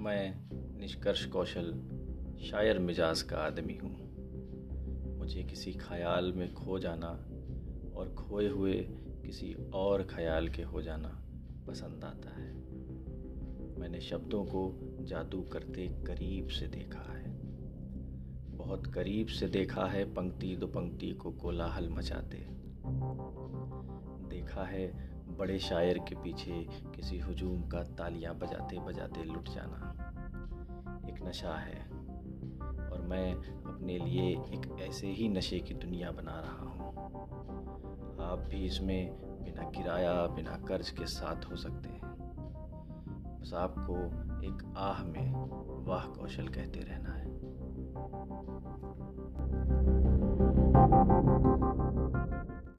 मैं निष्कर्ष कौशल, शायर मिजाज का आदमी हूँ। मुझे किसी ख्याल में खो जाना और खोए हुए किसी और ख्याल के हो जाना पसंद आता है। मैंने शब्दों को जादू करते करीब से देखा है। बहुत करीब से देखा है पंक्ति दो पंक्ति को कोलाहल मचाते। देखा है बड़े शायर के पीछे किसी हजूम का तालियाँ बजाते बजाते लुट जाना। एक नशा है, और मैं अपने लिए एक ऐसे ही नशे की दुनिया बना रहा हूँ। आप भी इसमें बिना किराया, बिना कर्ज के साथ हो सकते हैं। बस आपको एक आह में वाह कौशल कहते रहना है।